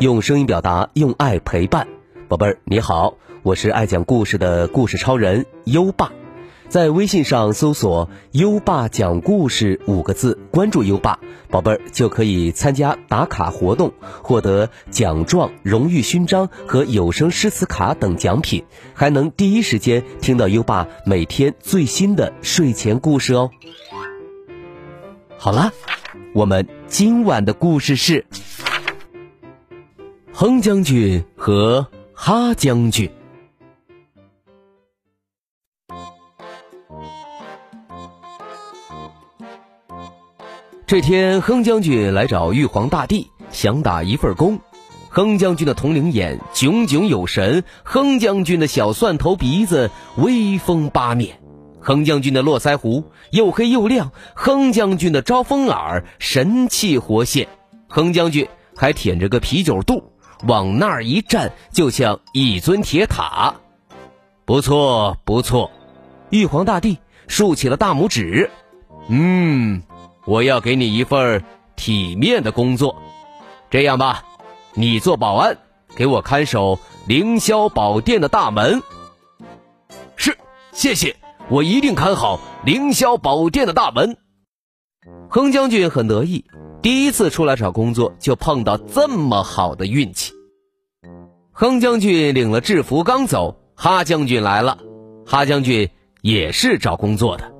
用声音表达，用爱陪伴，宝贝儿你好，我是爱讲故事的故事超人优爸，在微信上搜索“优爸讲故事”五个字，关注优爸，宝贝儿就可以参加打卡活动，获得奖状、荣誉勋章和有声诗词卡等奖品，还能第一时间听到优爸每天最新的睡前故事哦。好啦，我们今晚的故事是。哼将军和哈将军。这天，哼将军来找玉皇大帝，想打一份工。哼将军的铜铃眼炯炯有神，哼将军的小蒜头鼻子威风八面，哼将军的络腮胡又黑又亮，哼将军的招风耳神气活现，哼将军还舔着个啤酒肚。往那儿一站，就像一尊铁塔。不错，不错，玉皇大帝竖起了大拇指。嗯，我要给你一份体面的工作。这样吧，你做保安，给我看守凌霄宝殿的大门。是，谢谢，我一定看好凌霄宝殿的大门。哼将军很得意。第一次出来找工作，就碰到这么好的运气。哼将军领了制服刚走，哈将军来了。哈将军也是找工作的。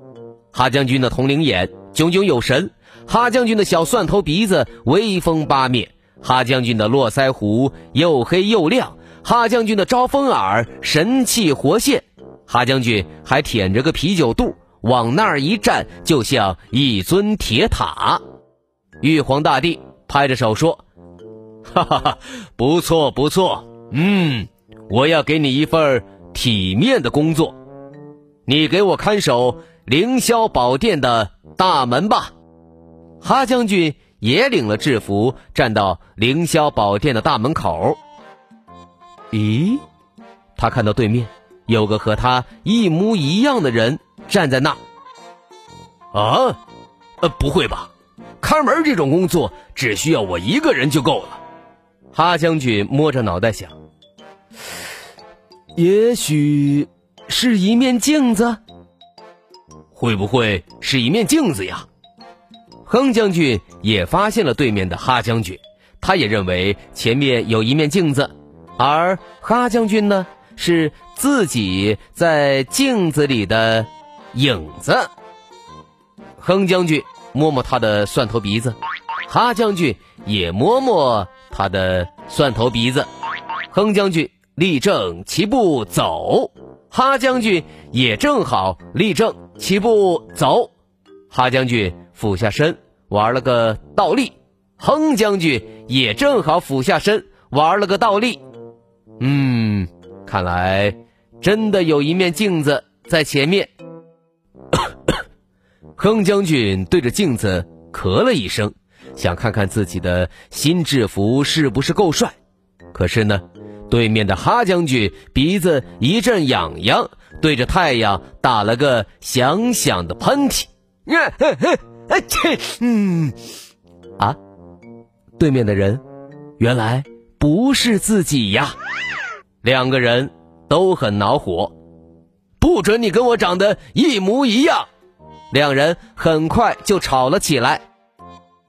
哈将军的铜铃眼炯炯有神，哈将军的小蒜头鼻子威风八面，哈将军的络腮胡又黑又亮，哈将军的招风耳神气活现，哈将军还舔着个啤酒肚，往那儿一站，就像一尊铁塔。玉皇大帝拍着手说：“哈哈哈，不错不错，嗯，我要给你一份体面的工作，你给我看守凌霄宝殿的大门吧。”哈将军也领了制服，站到凌霄宝殿的大门口。咦，他看到对面有个和他一模一样的人站在那。啊，呃，不会吧？看门这种工作只需要我一个人就够了。哈将军摸着脑袋想：“也许是一面镜子，会不会是一面镜子呀？”哼将军也发现了对面的哈将军，他也认为前面有一面镜子，而哈将军呢是自己在镜子里的影子。哼将军。摸摸他的蒜头鼻子，哈将军也摸摸他的蒜头鼻子。哼将军立正齐步走，哈将军也正好立正齐步走。哈将军俯下身玩了个倒立，哼将军也正好俯下身玩了个倒立。嗯，看来真的有一面镜子在前面。哼将军对着镜子咳了一声，想看看自己的新制服是不是够帅。可是呢，对面的哈将军鼻子一阵痒痒，对着太阳打了个响响的喷嚏。啊，切，嗯，啊，对面的人原来不是自己呀！两个人都很恼火，不准你跟我长得一模一样。两人很快就吵了起来。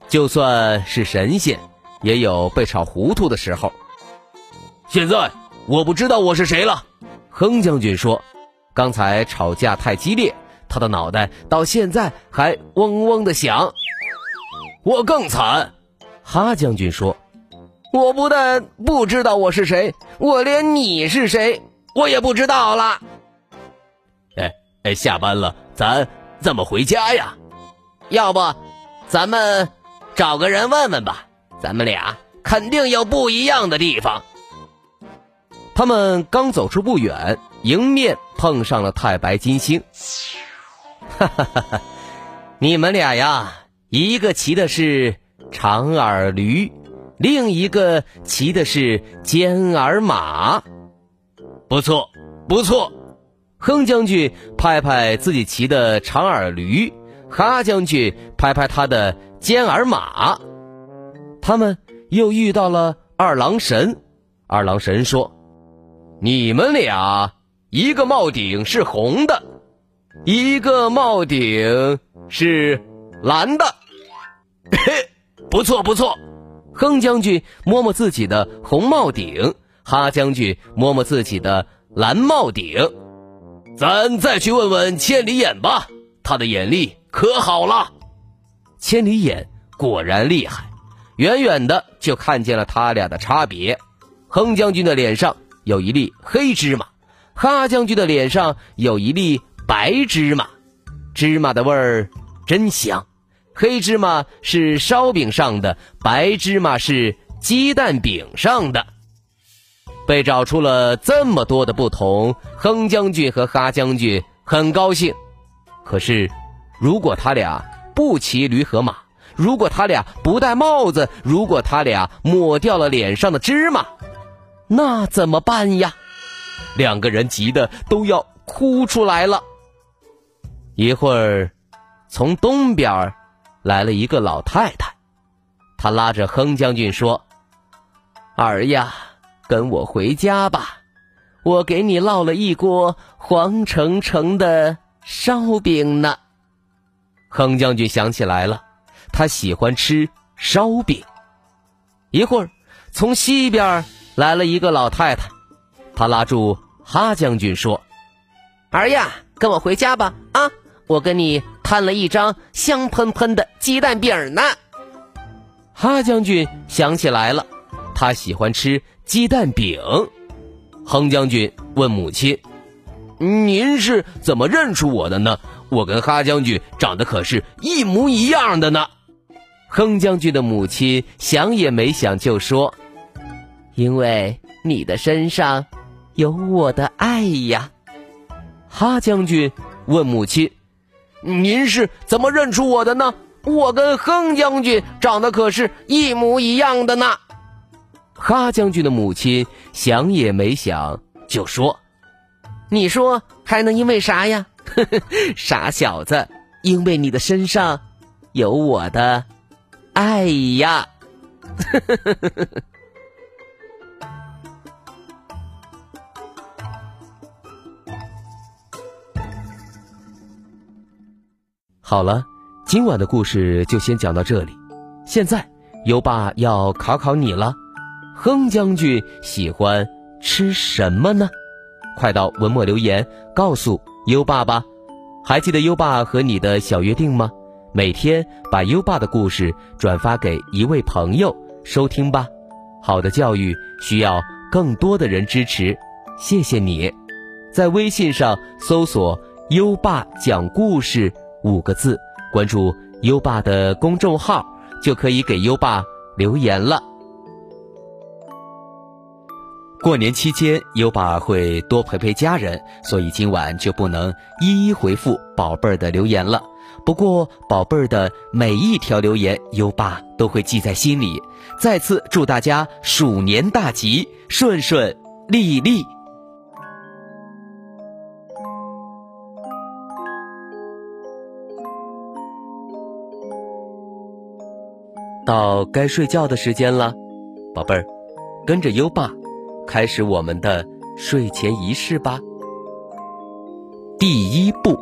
就算是神仙，也有被吵糊涂的时候。现在我不知道我是谁了，哼将军说：“刚才吵架太激烈，他的脑袋到现在还嗡嗡的响。”我更惨，哈将军说：“我不但不知道我是谁，我连你是谁我也不知道了。”哎哎，下班了，咱。怎么回家呀？要不，咱们找个人问问吧。咱们俩肯定有不一样的地方。他们刚走出不远，迎面碰上了太白金星。哈哈哈哈！你们俩呀，一个骑的是长耳驴，另一个骑的是尖耳马。不错，不错。哼将军拍拍自己骑的长耳驴，哈将军拍拍他的尖耳马，他们又遇到了二郎神。二郎神说：“你们俩一个帽顶是红的，一个帽顶是蓝的。”嘿，不错不错。哼将军摸摸自己的红帽顶，哈将军摸摸自己的蓝帽顶。咱再去问问千里眼吧，他的眼力可好了。千里眼果然厉害，远远的就看见了他俩的差别。哼将军的脸上有一粒黑芝麻，哈将军的脸上有一粒白芝麻，芝麻的味儿真香。黑芝麻是烧饼上的，白芝麻是鸡蛋饼上的。被找出了这么多的不同，哼将军和哈将军很高兴。可是，如果他俩不骑驴和马，如果他俩不戴帽子，如果他俩抹掉了脸上的芝麻。那怎么办呀？两个人急得都要哭出来了。一会儿，从东边来了一个老太太，她拉着哼将军说：“儿呀，跟我回家吧，我给你烙了一锅黄澄澄的烧饼呢。”哼将军想起来了，他喜欢吃烧饼。一会儿，从西边。来了一个老太太，她拉住哈将军说：“儿呀，跟我回家吧！啊，我跟你摊了一张香喷喷的鸡蛋饼呢。”哈将军想起来了，他喜欢吃鸡蛋饼。哼将军问母亲：“您是怎么认出我的呢？我跟哈将军长得可是一模一样的呢。”哼将军的母亲想也没想就说。因为你的身上有我的爱呀，哈将军问母亲：“您是怎么认出我的呢？我跟哼将军长得可是一模一样的呢。”哈将军的母亲想也没想就说：“你说还能因为啥呀？傻小子，因为你的身上有我的爱呀。”好了，今晚的故事就先讲到这里。现在优爸要考考你了，哼将军喜欢吃什么呢？快到文末留言告诉优爸吧。还记得优爸和你的小约定吗？每天把优爸的故事转发给一位朋友收听吧。好的教育需要更多的人支持，谢谢你。在微信上搜索“优爸讲故事”。五个字，关注优爸的公众号，就可以给优爸留言了。过年期间，优爸会多陪陪家人，所以今晚就不能一一回复宝贝儿的留言了。不过，宝贝儿的每一条留言，优爸都会记在心里。再次祝大家鼠年大吉，顺顺利利。到该睡觉的时间了，宝贝儿，跟着优爸，开始我们的睡前仪式吧。第一步，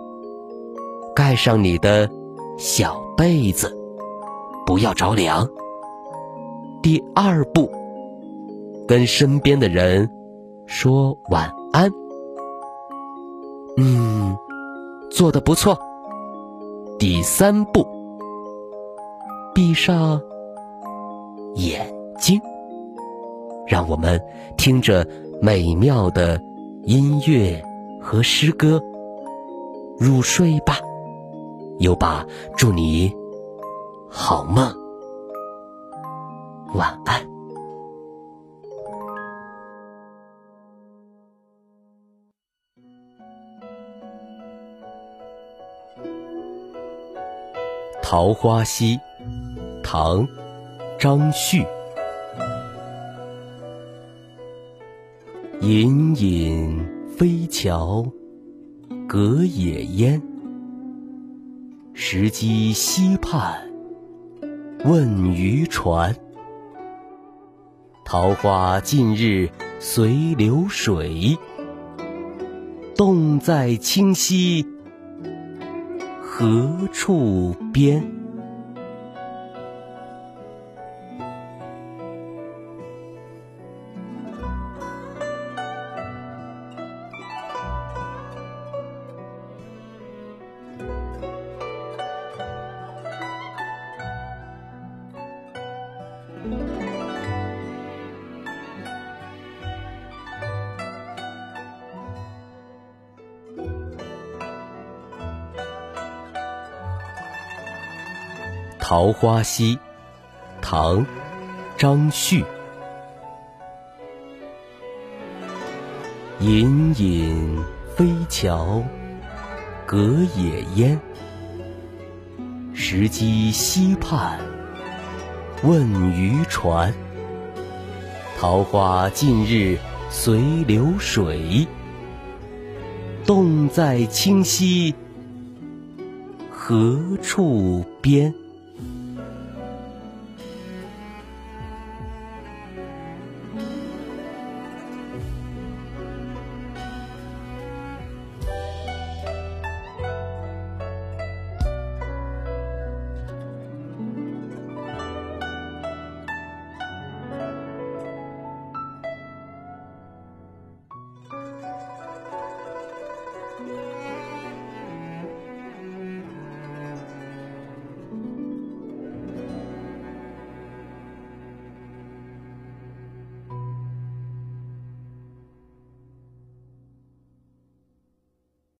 盖上你的小被子，不要着凉。第二步，跟身边的人说晚安。嗯，做的不错。第三步，闭上。眼睛，让我们听着美妙的音乐和诗歌入睡吧。优爸，祝你好梦，晚安。《桃花溪》，唐。张旭，隐隐飞桥隔野烟，石矶西畔问渔船。桃花尽日随流水，洞在清溪何处边？《桃花溪》唐·张旭。隐隐飞桥隔野烟，石矶溪畔问渔船。桃花尽日随流水，洞在清溪何处边？